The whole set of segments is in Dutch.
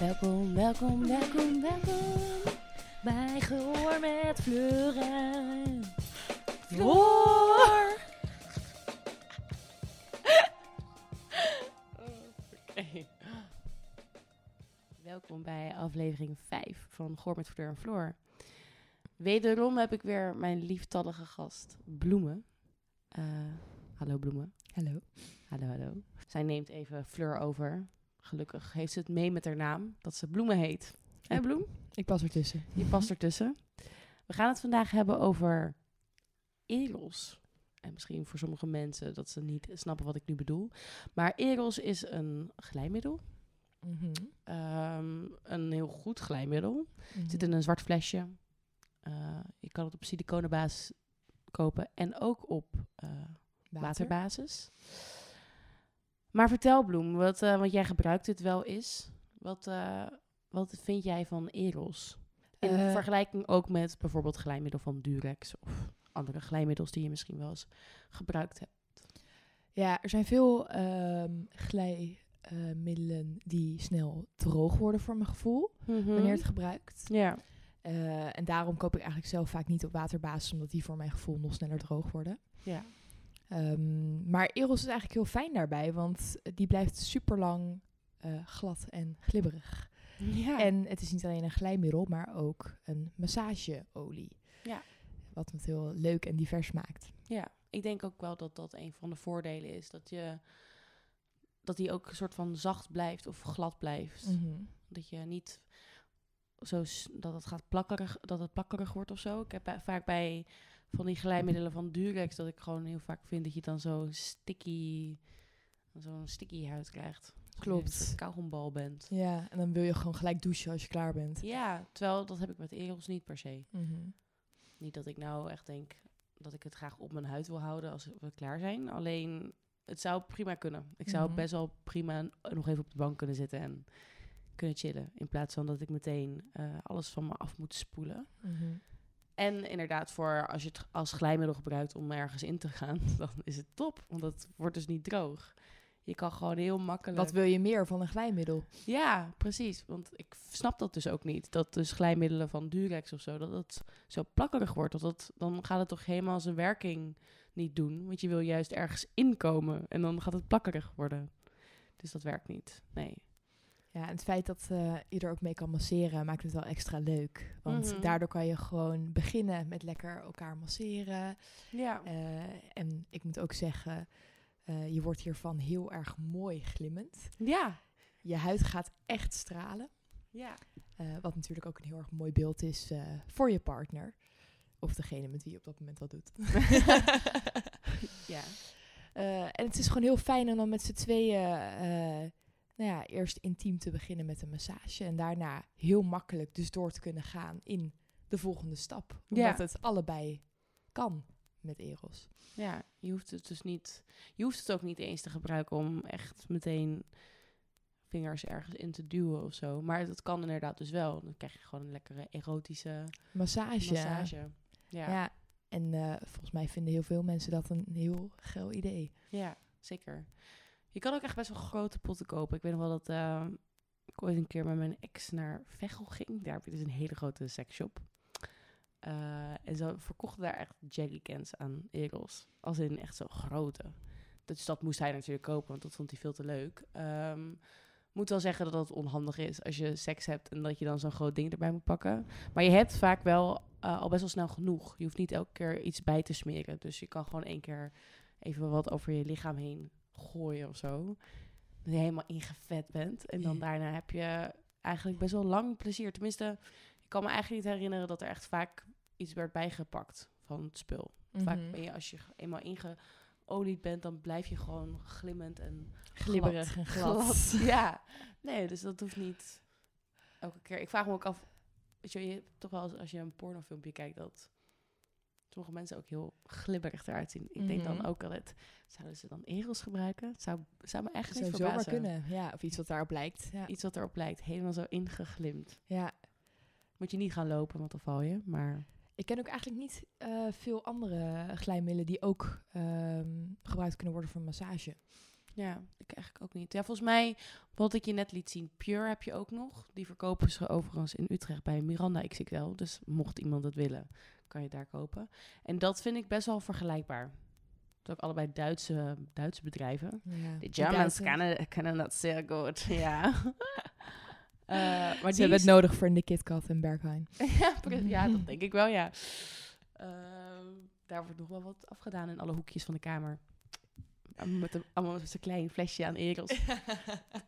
Welkom, welkom, welkom, welkom bij Gehoor met Fleur en Floor. Oké. Welkom bij aflevering 5 van Gehoor met Fleur en Floor. Wederom heb ik weer mijn lieftallige gast, Bloemen. Eh, hallo Bloemen. Hallo. Hallo, hallo. Zij neemt even Fleur over. Gelukkig heeft ze het mee met haar naam, dat ze Bloemen heet. Hé Bloem? Ik pas ertussen. Je past ertussen. We gaan het vandaag hebben over Eros. En misschien voor sommige mensen dat ze niet snappen wat ik nu bedoel. Maar Eros is een glijmiddel. Mhm. Ehm, een heel goed glijmiddel. Mhm. Zit in een zwart flesje. Eh, je kan het op siliconenbasis kopen en ook op eh, Water. waterbasis. Maar vertel Bloem, wat, eh, want jij gebruikt het wel eens. Wat, eh, wat vind jij van Eros? In Eh, vergelijking ook met bijvoorbeeld glijmiddel van Durex of andere glijmiddels die je misschien wel eens gebruikt hebt. Ja, er zijn veel ehm glijmiddelen die snel droog worden voor mijn gevoel. Wanneer het gebruikt. Ja, en daarom koop ik eigenlijk zelf vaak niet op waterbasis. Omdat die voor mijn gevoel nog sneller droog worden. ja. Ehm, maar Eros is eigenlijk heel fijn daarbij. Want die blijft super lang glad en glibberig. ja. En het is niet alleen een glijmiddel, maar ook een massageolie. Ja. Wat het heel leuk en divers maakt. ja, ik denk ook wel dat dat een van de voordelen is. Dat je dat die ook een soort van zacht blijft of glad blijft. Mhm. Dat je niet zo dat het gaat plakkerig, dat het plakkerig wordt of zo. Ik heb vaak bij van die glijmiddelen van Durex dat ik gewoon heel vaak vind dat je dan zo sticky, zo'n sticky huid krijgt. Klopt. Kauwgombal bent. Ja, en dan wil je gewoon gelijk douchen als je klaar bent. Ja, terwijl dat heb ik met Eros niet per se. Mhm. Niet dat ik nou echt denk dat ik het graag op mijn huid wil houden als we klaar zijn. Alleen, het zou prima kunnen. Ik zou Mhm. best wel prima nog even op de bank kunnen zitten en kunnen chillen. In plaats van dat ik meteen eh, alles van me af moet spoelen. Mhm. En inderdaad, voor als je het als glijmiddel gebruikt om ergens in te gaan, dan is het top. Want het wordt dus niet droog. Je kan gewoon heel makkelijk... Wat wil je meer van een glijmiddel? Ja, precies. Want ik snap dat dus ook niet. Dat dus glijmiddelen van Durex of zo, dat het zo plakkerig wordt. Dat het, dan gaat het toch helemaal zijn werking niet doen. Want je wil juist ergens inkomen en dan gaat het plakkerig worden. Dus dat werkt niet. Nee. Ja, en het feit dat eh, je er ook mee kan masseren maakt het wel extra leuk. Want Mhm. daardoor kan je gewoon beginnen met lekker elkaar masseren. Ja. Eh, en ik moet ook zeggen, eh, je wordt hiervan heel erg mooi glimmend. Ja. Je huid gaat echt stralen. Ja. Wat natuurlijk ook een heel erg mooi beeld is voor je partner. Of degene met wie je op dat moment wat doet. Ja. En het is gewoon heel fijn om dan met z'n tweeën nou ja, eerst intiem te beginnen met een massage. En daarna heel makkelijk dus door te kunnen gaan in de volgende stap. Omdat Ja. het allebei kan met Eros. Ja, je hoeft het dus niet. Je hoeft het ook niet eens te gebruiken om echt meteen vingers ergens in te duwen of zo. Maar dat kan inderdaad dus wel. Dan krijg je gewoon een lekkere erotische Massage. massage. Ja. Ja. ja. En eh, volgens mij vinden heel veel mensen dat een heel geil idee. zeker. Je kan ook echt best wel grote potten kopen. Ik weet nog wel dat eh, ik ooit een keer met mijn ex naar Veghel ging. Daar heb je dus een hele grote seksshop. Eh, en ze verkochten daar echt jerrycans aan Eros. Als in echt zo grote. Dus dat moest hij natuurlijk kopen, want dat vond hij veel te leuk. Ehm, moet wel zeggen dat dat onhandig is als je seks hebt en dat je dan zo'n groot ding erbij moet pakken. Maar je hebt vaak wel eh, al best wel snel genoeg. Je hoeft niet elke keer iets bij te smeren. Dus je kan gewoon één keer even wat over je lichaam heen gooien of zo. Dat je helemaal ingevet bent. En dan daarna heb je eigenlijk best wel lang plezier. Tenminste, ik kan me eigenlijk niet herinneren dat er echt vaak iets werd bijgepakt van het spul. Vaak Mhm. ben je, als je eenmaal ingeolied bent, dan blijf je gewoon glimmend en Glibberig en glad. ja, nee, dus dat hoeft niet elke keer. Ik vraag me ook af, weet je, je hebt toch wel als je een pornofilmpje kijkt dat sommige mensen ook heel glibberig eruit zien. Ik denk dan Mhm. ook altijd, zouden ze dan egels gebruiken? Zou, zou me echt Zou niet verbazen. kunnen. Ja, of iets wat daarop lijkt. Ja. Iets wat erop lijkt, helemaal zo ingeglimd. ja. Moet je niet gaan lopen, want dan val je. Maar Ik ken ook eigenlijk niet eh, veel andere glijmiddelen die ook ehm, gebruikt kunnen worden voor massage. Ja, ik eigenlijk ook niet. Ja, volgens mij, wat ik je net liet zien, Pure heb je ook nog. Die verkopen ze overigens in Utrecht bij Miranda XXL. Dus mocht iemand het willen, kan je daar kopen. En dat vind ik best wel vergelijkbaar. Het zijn ook allebei Duitse, Duitse bedrijven. Ja. De Germans kennen, dat zeer goed, ja. Eh, maar Ze die hebben het nodig voor Nick KitKat en Berghain. ja, dat denk ik wel, ja. Ehm, daar wordt nog wel wat afgedaan in alle hoekjes van de kamer. Met een, allemaal met zo'n klein flesje aan Eros.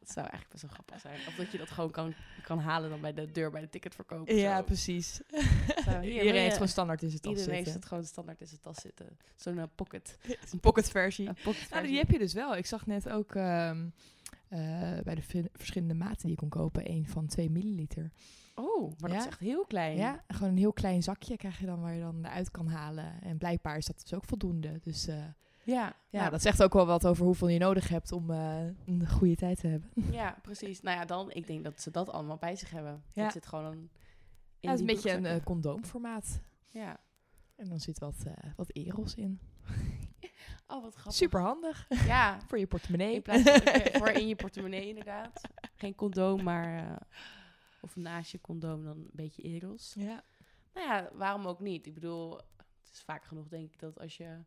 Dat zou eigenlijk best wel grappig zijn. Of dat je dat gewoon kan, kan halen dan bij de deur bij de ticketverkoop. ja, zo. precies. Zo, hier, Iedereen je- heeft gewoon standaard in zijn tas Iedereen heeft zitten. het gewoon standaard in zijn tas zitten. Zo'n eh, pocket. Een pocket Nou, die heb je dus wel. Ik zag net ook ehm, eh, bij de verschillende maten die je kon kopen, een van 2 milliliter. Oh, maar dat is echt heel klein. Ja, gewoon een heel klein zakje krijg je dan waar je dan eruit kan halen. En blijkbaar is dat dus ook voldoende. Dus eh, Ja, ja, nou, dat zegt ook wel wat over hoeveel je nodig hebt om eh, een goede tijd te hebben. ja, precies. Nou ja, dan, ik denk dat ze dat allemaal bij zich hebben. Ja. Dat zit gewoon een, Ja, het is een beetje een eh, condoomformaat. Ja. En dan zit wat, eh, wat eros in. Oh, wat grappig. Super handig Ja, voor je portemonnee. in plaats van voor in je portemonnee inderdaad. Geen condoom, maar... of naast je condoom dan een beetje eros. ja. Nou ja, waarom ook niet? Ik bedoel, het is vaak genoeg denk ik dat als je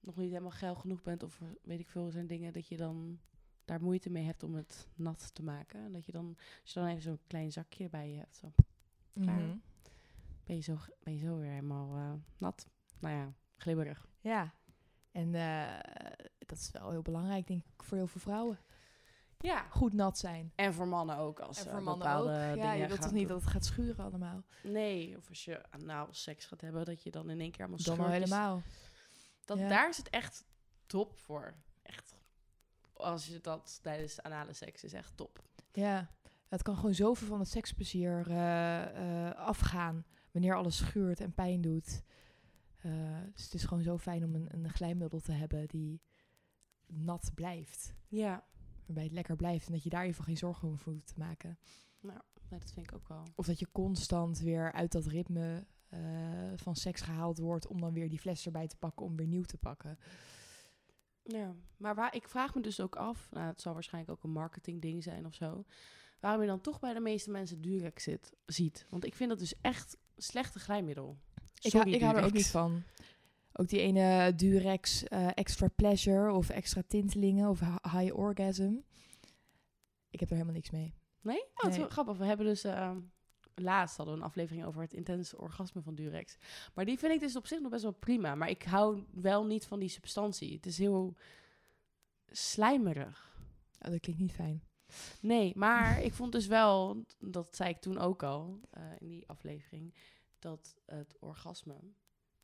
nog niet helemaal geil genoeg bent... of weet ik veel, zijn dingen dat je dan daar moeite mee hebt om het nat te maken. En dat je dan, als je dan even zo'n klein zakje bij je hebt, zo, Klaar. Mhm. ben, je zo, ben je zo weer helemaal eh, nat. Nou ja, glibberig. Ja. En eh, dat is wel heel belangrijk, denk ik, voor heel veel vrouwen. Ja, Goed nat zijn. En voor mannen ook. Als En voor mannen bepaalde ook. Ja, je wilt toch niet doen. dat het gaat schuren allemaal? Nee, of als je anaal seks gaat hebben, dat je dan in één keer allemaal Dan al helemaal. Dat, Ja. Daar is het echt top voor. Echt. Als je dat tijdens anale seks is echt top. Ja, het kan gewoon zoveel van het seksplezier eh, eh, afgaan wanneer alles schuurt en pijn doet. Eh, dus het is gewoon zo fijn om een, een glijmiddel te hebben die nat blijft. Ja. Waarbij het lekker blijft en dat je daar even geen zorgen over hoeft te maken. Nee, dat vind ik ook wel. Of dat je constant weer uit dat ritme eh, van seks gehaald wordt om dan weer die fles erbij te pakken om weer nieuw te pakken. Ja. Maar waar, ik vraag me dus ook af, nou, het zal waarschijnlijk ook een marketing ding zijn of zo. Waarom je dan toch bij de meeste mensen Durex zit, ziet. Want ik vind dat dus echt slechte glijmiddel. Ik, hou- Sorry, ik hou er ook niet van. Ook die ene Durex eh, Extra Pleasure of Extra Tintelingen of hi- High Orgasm. Ik heb er helemaal niks mee. Nee? Oh, Nee. grappig. We hebben dus... ehm, laatst hadden we een aflevering over het intense orgasme van Durex. Maar die vind ik dus op zich nog best wel prima. Maar ik hou wel niet van die substantie. Het is heel slijmerig. Oh, dat klinkt niet fijn. Nee, maar ik vond dus wel, dat zei ik toen ook al eh, in die aflevering, dat het orgasme.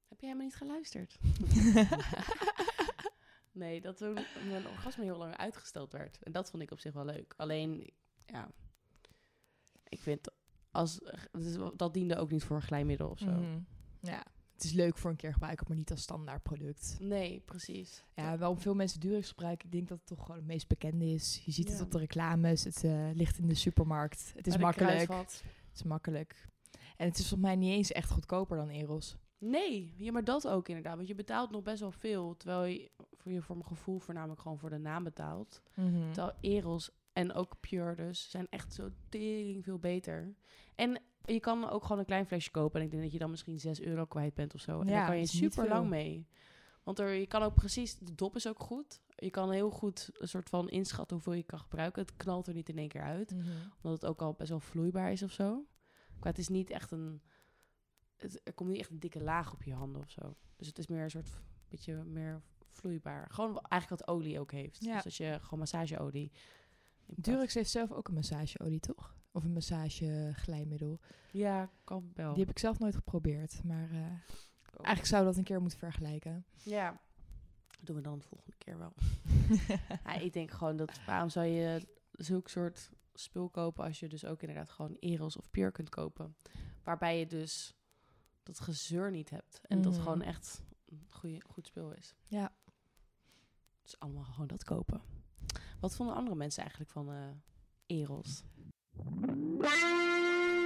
Heb je helemaal niet geluisterd? nee, dat toen mijn orgasme heel lang uitgesteld werd. En dat vond ik op zich wel leuk. Alleen, ja, ik vind als wel- dat diende ook niet voor een glijmiddel of zo. Mhm. Ja, het is leuk voor een keer gebruiken, maar niet als standaard product. Nee, precies. Ja, waarom veel mensen Durex gebruiken, ik denk dat het toch gewoon het meest bekende is. Je ziet het op de reclames, het eh, ligt in de supermarkt. Het is makkelijk. Het is makkelijk. En het is volgens mij niet eens echt goedkoper dan Eros. Nee, ja, maar dat ook inderdaad. Want je betaalt nog best wel veel. Terwijl je voor, je voor mijn gevoel voornamelijk gewoon voor de naam betaalt. Terwijl Eros en ook Pure dus zijn echt zo tering veel beter. En je kan ook gewoon een klein flesje kopen. En ik denk dat je dan misschien 6 euro kwijt bent of zo. En Ja, daar kan je super lang mee. Want er, je kan ook precies, de dop is ook goed. Je kan heel goed een soort van inschatten hoeveel je kan gebruiken. Het knalt er niet in één keer uit. Mhm. Omdat het ook al best wel vloeibaar is of zo. Maar het is niet echt een... Het, er komt niet echt een dikke laag op je handen of zo. Dus het is meer een soort beetje meer vloeibaar. Gewoon eigenlijk wat olie ook heeft. Ja. Dus als je gewoon massageolie... Durex heeft zelf ook een massageolie, toch? Of een massageglijmiddel. Ja, kan wel. Die heb ik zelf nooit geprobeerd, maar eh, eigenlijk zou dat een keer moeten vergelijken. Ja. Dat doen we dan de volgende keer wel. ja, ik denk gewoon dat... Waarom zou je zulk soort spul kopen... als je dus ook inderdaad gewoon Eros of Pure kunt kopen. Waarbij je dus dat gezeur niet hebt. En dat Mhm. gewoon echt een goeie, goed spul is. Ja. Dus allemaal gewoon dat kopen. Wat vonden andere mensen eigenlijk van eh, Eros?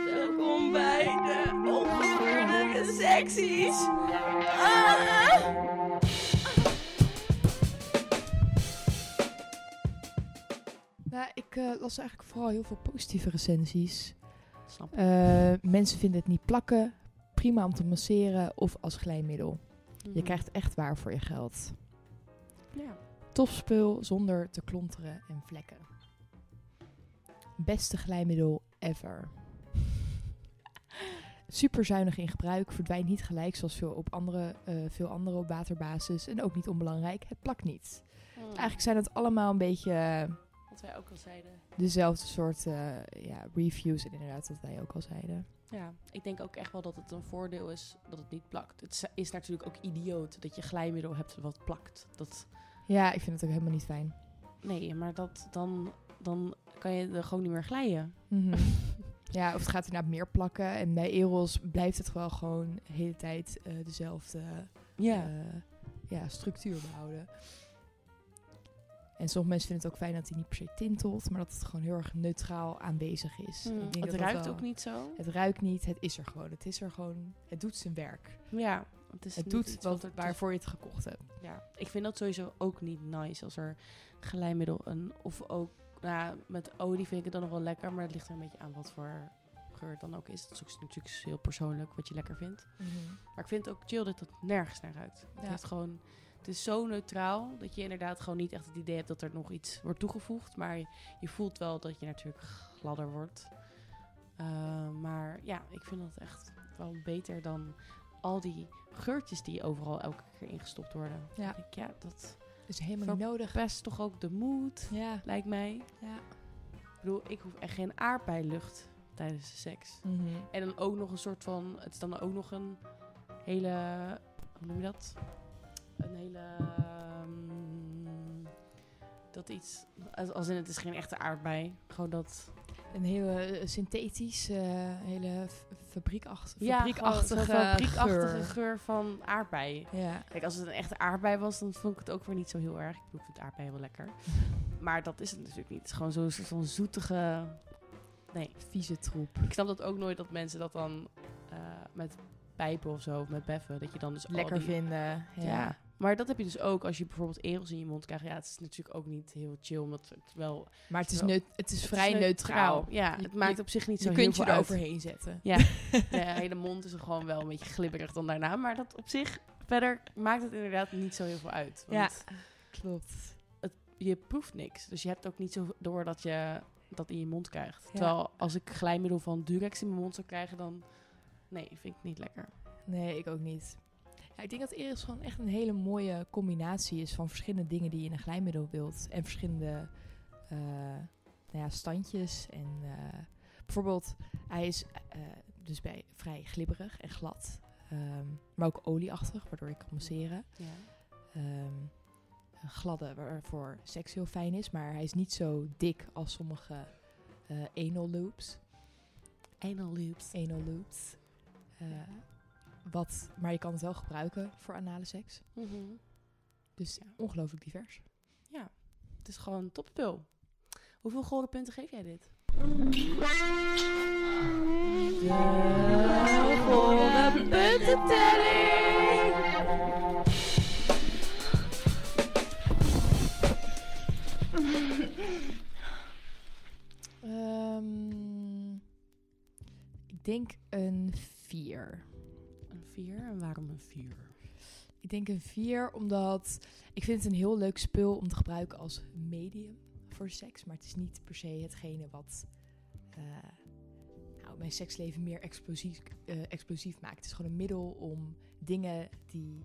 Welkom bij de ongeveurde secties. Ah! ik eh, las eigenlijk vooral heel veel positieve recensies. Snap. Eh, mensen vinden het niet plakken, prima om te masseren of als glijmiddel. Je Mhm. krijgt echt waar voor je geld. Ja. Topspul zonder te klonteren en vlekken. Beste glijmiddel ever. Super zuinig in gebruik, verdwijnt niet gelijk zoals veel, op andere, eh, veel andere op waterbasis. En ook niet onbelangrijk, het plakt niet. Mm. Eigenlijk zijn het allemaal een beetje eh, Wat wij ook al zeiden. dezelfde soort eh, ja, reviews. En inderdaad, wat wij ook al zeiden. Ja, ik denk ook echt wel dat het een voordeel is dat het niet plakt. Het is- is natuurlijk ook idioot dat je glijmiddel hebt wat plakt. Dat, Ja, ik vind het ook helemaal niet fijn. nee, maar dat, dan, dan kan je er gewoon niet meer glijden. Mhm. Ja, of het gaat inderdaad meer plakken. En bij Eros blijft het wel gewoon de hele tijd eh, dezelfde Ja. eh, ja, structuur behouden. En sommige mensen vinden het ook fijn dat hij niet per se tintelt, maar dat het gewoon heel erg neutraal aanwezig is. Mm, Ik denk het dat dat ruikt wel- ook niet zo. Het ruikt niet, het is er gewoon. Het is er gewoon, het doet zijn werk. Ja, het, is Het niet doet wat, er waarvoor je het gekocht hebt. Ja, ik vind dat sowieso ook niet nice als er glijmiddel een of ook nou, met olie vind ik het dan nog wel lekker, maar het ligt er een beetje aan wat voor geur het dan ook is. Dat is ook natuurlijk heel persoonlijk wat je lekker vindt. Maar ik vind het ook chill dat het nergens naar ruikt. Het, heeft gewoon, het is zo neutraal dat je inderdaad gewoon niet echt het idee hebt dat er nog iets wordt toegevoegd. Maar je, je voelt wel dat je natuurlijk gladder wordt. Uh, maar ja, ik vind dat echt wel beter dan al die geurtjes die overal elke keer ingestopt worden. Ja. Denk, ja, dat is helemaal niet nodig. verpest toch ook de mood, Ja. lijkt mij. ja. Ik bedoel, ik hoef echt geen aardbeilucht tijdens de seks. Mhm. En dan ook nog een soort van, het is dan ook nog een hele, hoe noem je dat? Een hele, um, dat iets, als, als in het is geen echte aardbei, gewoon dat. Een hele synthetisch, uh, hele fabriekachtige, ja, fabriekachtige, fabriekachtige geur. geur. van aardbei. Ja. Kijk, als het een echte aardbei was, dan vond ik het ook weer niet zo heel erg. Ik bedoel, ik vind aardbei wel lekker. maar dat is het natuurlijk niet. Het is gewoon zo'n zoetige, nee. Vieze troep. Ik snap dat ook nooit dat mensen dat dan uh, met pijpen of zo, of met beffen, dat je dan dus lekker die, vinden. Ja. ja. Maar dat heb je dus ook als je bijvoorbeeld erels in je mond krijgt. Ja, het is natuurlijk ook niet heel chill, omdat het wel... Maar het is, wel, het is vrij het is neutraal. neutraal. Ja, je, het maakt op zich niet zo je heel kunt veel je er uit. overheen zetten. Ja, de hele mond is er gewoon wel een beetje glibberig dan daarna. Maar dat op zich, verder maakt het inderdaad niet zo heel veel uit. Want ja, klopt. Het, je proeft niks. Dus je hebt ook niet zo door dat je dat in je mond krijgt. Ja. Terwijl als ik glijmiddel van Durex in mijn mond zou krijgen, dan... Nee, vind ik niet lekker. Nee, ik ook niet. Ja, ik denk dat Eris gewoon echt een hele mooie combinatie is van verschillende dingen die je in een glijmiddel wilt. En verschillende uh, nou ja, standjes. En uh, bijvoorbeeld, hij is uh, dus bij vrij glibberig en glad. Um, maar ook olieachtig, waardoor je kan masseren. Ja. Um, gladde, waarvoor seks heel fijn is. Maar hij is niet zo dik als sommige anal loops. Anal loops. Anal loops. Wat, maar je kan het wel gebruiken voor anale seks. Mm -hmm. Dus ja. ongelooflijk divers. Ja, het is gewoon een topspul. Hoeveel gouden punten geef jij dit? De puntentelling! um, ik denk een 4. Een 4? En waarom een 4? Ik denk een 4 omdat ik vind het een heel leuk spul om te gebruiken als medium voor seks. Maar het is niet per se hetgene wat uh, nou, mijn seksleven meer explosief, uh, explosief maakt. Het is gewoon een middel om dingen die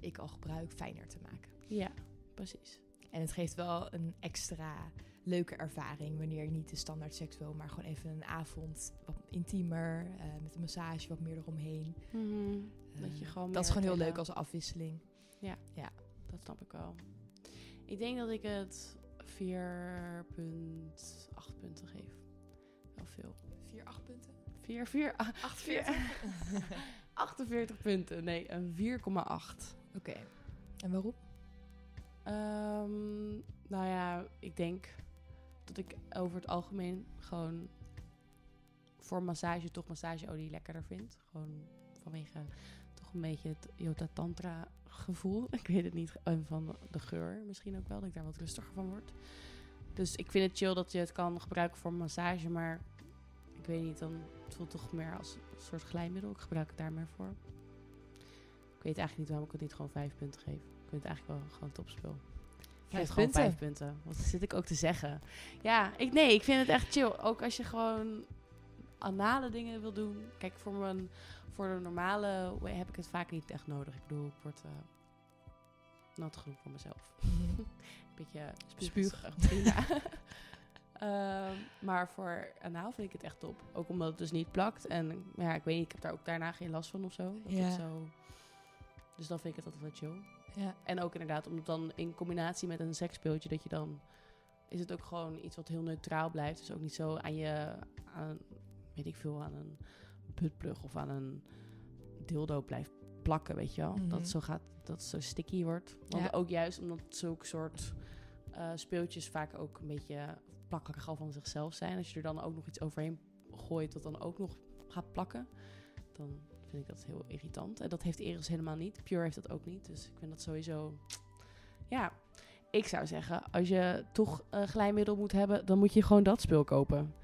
ik al gebruik fijner te maken. Ja, precies. En het geeft wel een extra leuke ervaring wanneer je niet de standaard seks wil, maar gewoon even een avond wat intiemer, uh, met een massage wat meer eromheen. Mm -hmm. dat je gewoon dat is gewoon heel leuk als afwisseling. Ja, ja, dat snap ik wel. Ik denk dat ik het 4,8 punten geef. Wel veel. 4, 8 punten? 4, 4, 48. 48 punten. Nee, een 4,8. Oké. Okay. En waarom? Um, nou ja, ik denk dat ik over het algemeen gewoon voor massage toch massageolie lekkerder vind. Gewoon vanwege toch een beetje het Yota Tantra gevoel. Ik weet het niet. En van de geur misschien ook wel, dat ik daar wat rustiger van word. Dus ik vind het chill dat je het kan gebruiken voor massage, maar ik weet niet, dan het voelt toch meer als een soort glijmiddel. Ik gebruik het daar meer voor. Ik weet eigenlijk niet waarom ik het niet gewoon vijf punten geef. Ik vind het eigenlijk wel gewoon geef Vijf het gewoon punten. vijf punten. Wat zit ik ook te zeggen? Ja, ik, nee, ik vind het echt chill. Ook als je gewoon anale dingen wil doen. Kijk, voor, mijn, voor de normale heb ik het vaak niet echt nodig. Ik bedoel, ik word eh, nat genoeg voor mezelf. Mhm. Beetje Spuug. spuug. Prima. Ehm, maar voor anaal vind ik het echt top. Ook omdat het dus niet plakt. En ja, ik weet niet, ik heb daar ook daarna geen last van of zo. Dat Ja. zo... Dus dan vind ik het altijd wel chill. Ja. En ook inderdaad, omdat dan in combinatie met een seksspeeltje, dat je dan... Is het ook gewoon iets wat heel neutraal blijft. Dus ook niet zo aan je... Aan, weet ik veel, aan een buttplug of aan een dildo blijft plakken, weet je wel. Dat Mhm. het zo gaat, dat zo sticky wordt. Want Ja. ook juist omdat zulke soort eh, speeltjes vaak ook een beetje plakkerig al van zichzelf zijn. Als je er dan ook nog iets overheen gooit dat dan ook nog gaat plakken, dan vind ik dat heel irritant. En dat heeft Eros helemaal niet. Pure heeft dat ook niet. Dus ik vind dat sowieso... Ja, ik zou zeggen, als je toch een glijmiddel moet hebben, dan moet je gewoon dat spul kopen.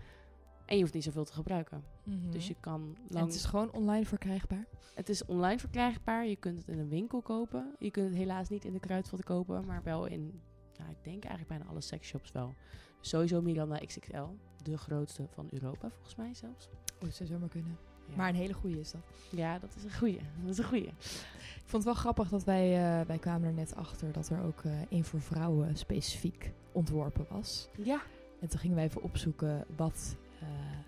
En je hoeft niet zoveel te gebruiken. Mhm. Dus je kan En lang... het is gewoon online verkrijgbaar. Het is online verkrijgbaar. Je kunt het in een winkel kopen. Je kunt het helaas niet in de kruidvat kopen, maar wel in, nou, ik denk eigenlijk bijna alle sexshops wel. Sowieso Miranda XXL, de grootste van Europa volgens mij zelfs. Oh, dat zou zomaar kunnen. Ja. Maar een hele goede is dat. ja, dat is een goeie. Dat is een goeie. Ik vond het wel grappig dat wij, eh, wij kwamen er net achter dat er ook eh één voor vrouwen specifiek ontworpen was. Ja. En toen gingen wij even opzoeken wat, eh,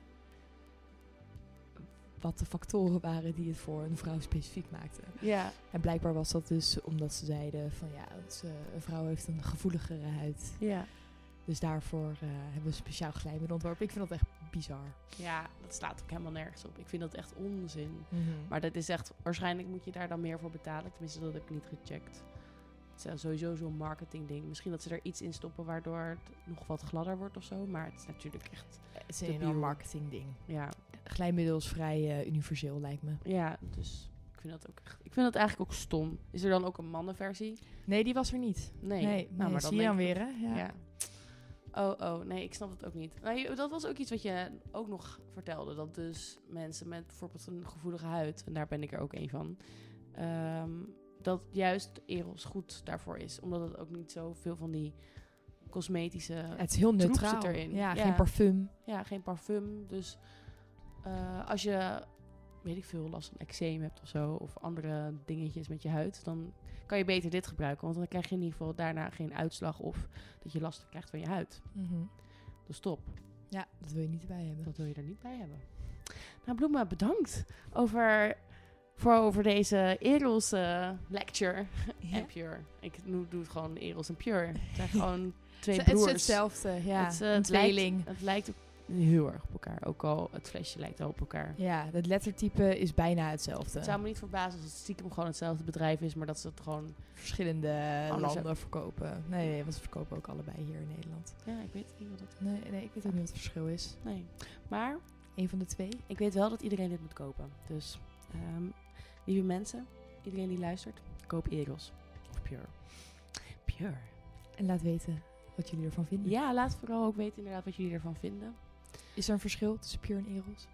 wat de factoren waren die het voor een vrouw specifiek maakten. Ja. En blijkbaar was dat dus omdat ze zeiden van ja, ze- een vrouw heeft een gevoeligere huid. Ja. Dus daarvoor eh, hebben we speciaal glijmiddel ontworpen. Ik vind dat echt bizar. Ja, dat slaat ook helemaal nergens op. Ik vind dat echt onzin. Maar Maar dat is echt, waarschijnlijk moet je daar dan meer voor betalen. Tenminste, dat heb ik niet gecheckt. Het is sowieso zo'n marketing ding. Misschien dat ze er iets in stoppen waardoor het nog wat gladder wordt of zo. Maar het is natuurlijk echt, het is de een enorm pure- marketing ding. ja, Glijmiddel is vrij eh, universeel lijkt me. Ja, dus ik vind dat ook echt. Ik vind dat eigenlijk ook stom. Is er dan ook een mannenversie? Nee, die was er niet. Nee. Nee, nou, maar zie je dan weer hè? Ja. Ja. Oh, oh, nee, ik snap het ook niet. Nou, je- dat was ook iets wat je ook nog vertelde. Dat dus mensen met bijvoorbeeld een gevoelige huid, en daar ben ik er ook een van, ehm, dat juist Eros goed daarvoor is. Omdat het ook niet zoveel van die cosmetische... Het is heel neutraal. zit erin. Ja, Ja. geen parfum. Ja, geen parfum. Dus eh, als je, weet ik veel, last van eczeem hebt of zo, of andere dingetjes met je huid, dan kan je beter dit gebruiken. Want dan krijg je in ieder geval daarna geen uitslag of dat je last krijgt van je huid. Mhm. Dus top. Ja, dat wil je niet erbij hebben. Dat wil je er niet bij hebben. Nou, Bloema, bedankt over, voor over deze Eros eh, lecture. Ja. En Pure. Ik doe het gewoon Eros en Pure. Het zijn gewoon twee Het is broers. hetzelfde, ja. Het, eh, een het lijkt- tweeling. Het lijkt ook heel erg op elkaar. Ook al het flesje lijkt al op elkaar. Ja, het lettertype is bijna hetzelfde. Het zou me niet verbazen als het stiekem gewoon hetzelfde bedrijf is, maar dat ze het gewoon... Verschillende landen verkopen. Nee, nee, want ze verkopen ook allebei hier in Nederland. Ja, ik weet niet wat het... Nee, nee, ik weet ook niet wat het verschil is. Nee. Maar Eén van de twee. ik weet wel dat iedereen dit moet kopen. Dus, ehm, lieve mensen, iedereen die luistert, koop Eros. Of Pure. Pure. En laat weten wat jullie ervan vinden. Ja, laat vooral ook weten inderdaad wat jullie ervan vinden. Is er een verschil tussen Pure en Eros?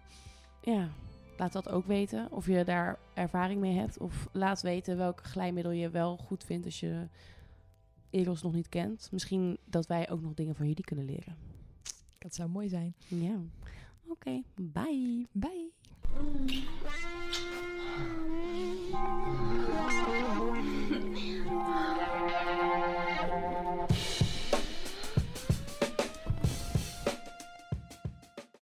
Ja, laat dat ook weten. Of je daar ervaring mee hebt. Of laat weten welk glijmiddel je wel goed vindt als je Eros nog niet kent. Misschien dat wij ook nog dingen van jullie kunnen leren. Dat zou mooi zijn. Ja. Oké, bye. Bye. Thank you.